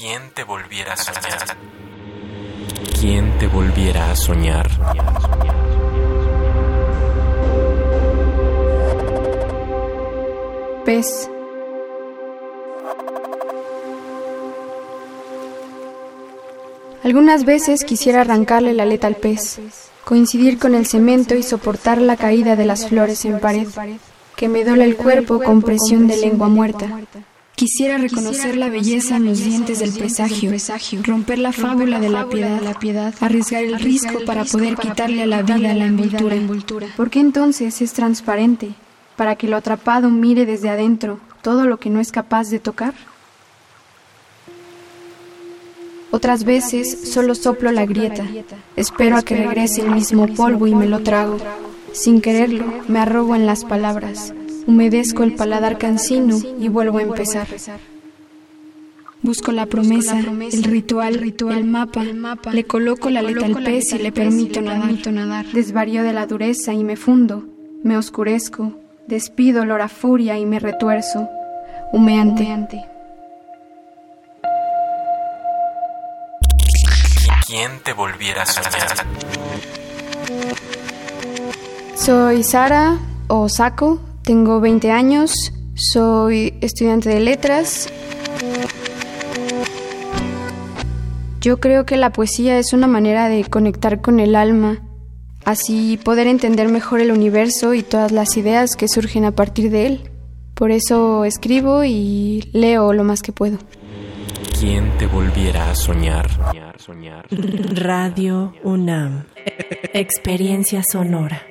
¿Quién te volviera a soñar? ¿Quién te volviera a soñar? Pez. Algunas veces quisiera arrancarle la aleta al pez, coincidir con el cemento y soportar la caída de las flores en pared, que me dola el cuerpo con presión de lengua muerta. Quisiera reconocer la belleza en los dientes del presagio, romper la fábula de la piedad, arriesgar el risco para poder quitarle a la vida la envoltura. Porque entonces es transparente, para que lo atrapado mire desde adentro todo lo que no es capaz de tocar. Otras veces solo soplo la grieta, espero a que regrese el mismo polvo y me lo trago. Sin quererlo, me arrogo en las palabras, humedezco el paladar cansino y vuelvo a empezar. Busco la promesa, el ritual, el mapa, le coloco la letra al pez y le permito nadar. Desvarío de la dureza y me fundo, me oscurezco, despido olor a furia y me retuerzo, humeante. ¿Quién te volviera a soñar? Soy Sara o Saco, tengo 20 años, soy estudiante de letras. Yo creo que la poesía es una manera de conectar con el alma, así poder entender mejor el universo y todas las ideas que surgen a partir de él. Por eso escribo y leo lo más que puedo. ¿Quién te volviera a soñar? Radio UNAM. Experiencia sonora.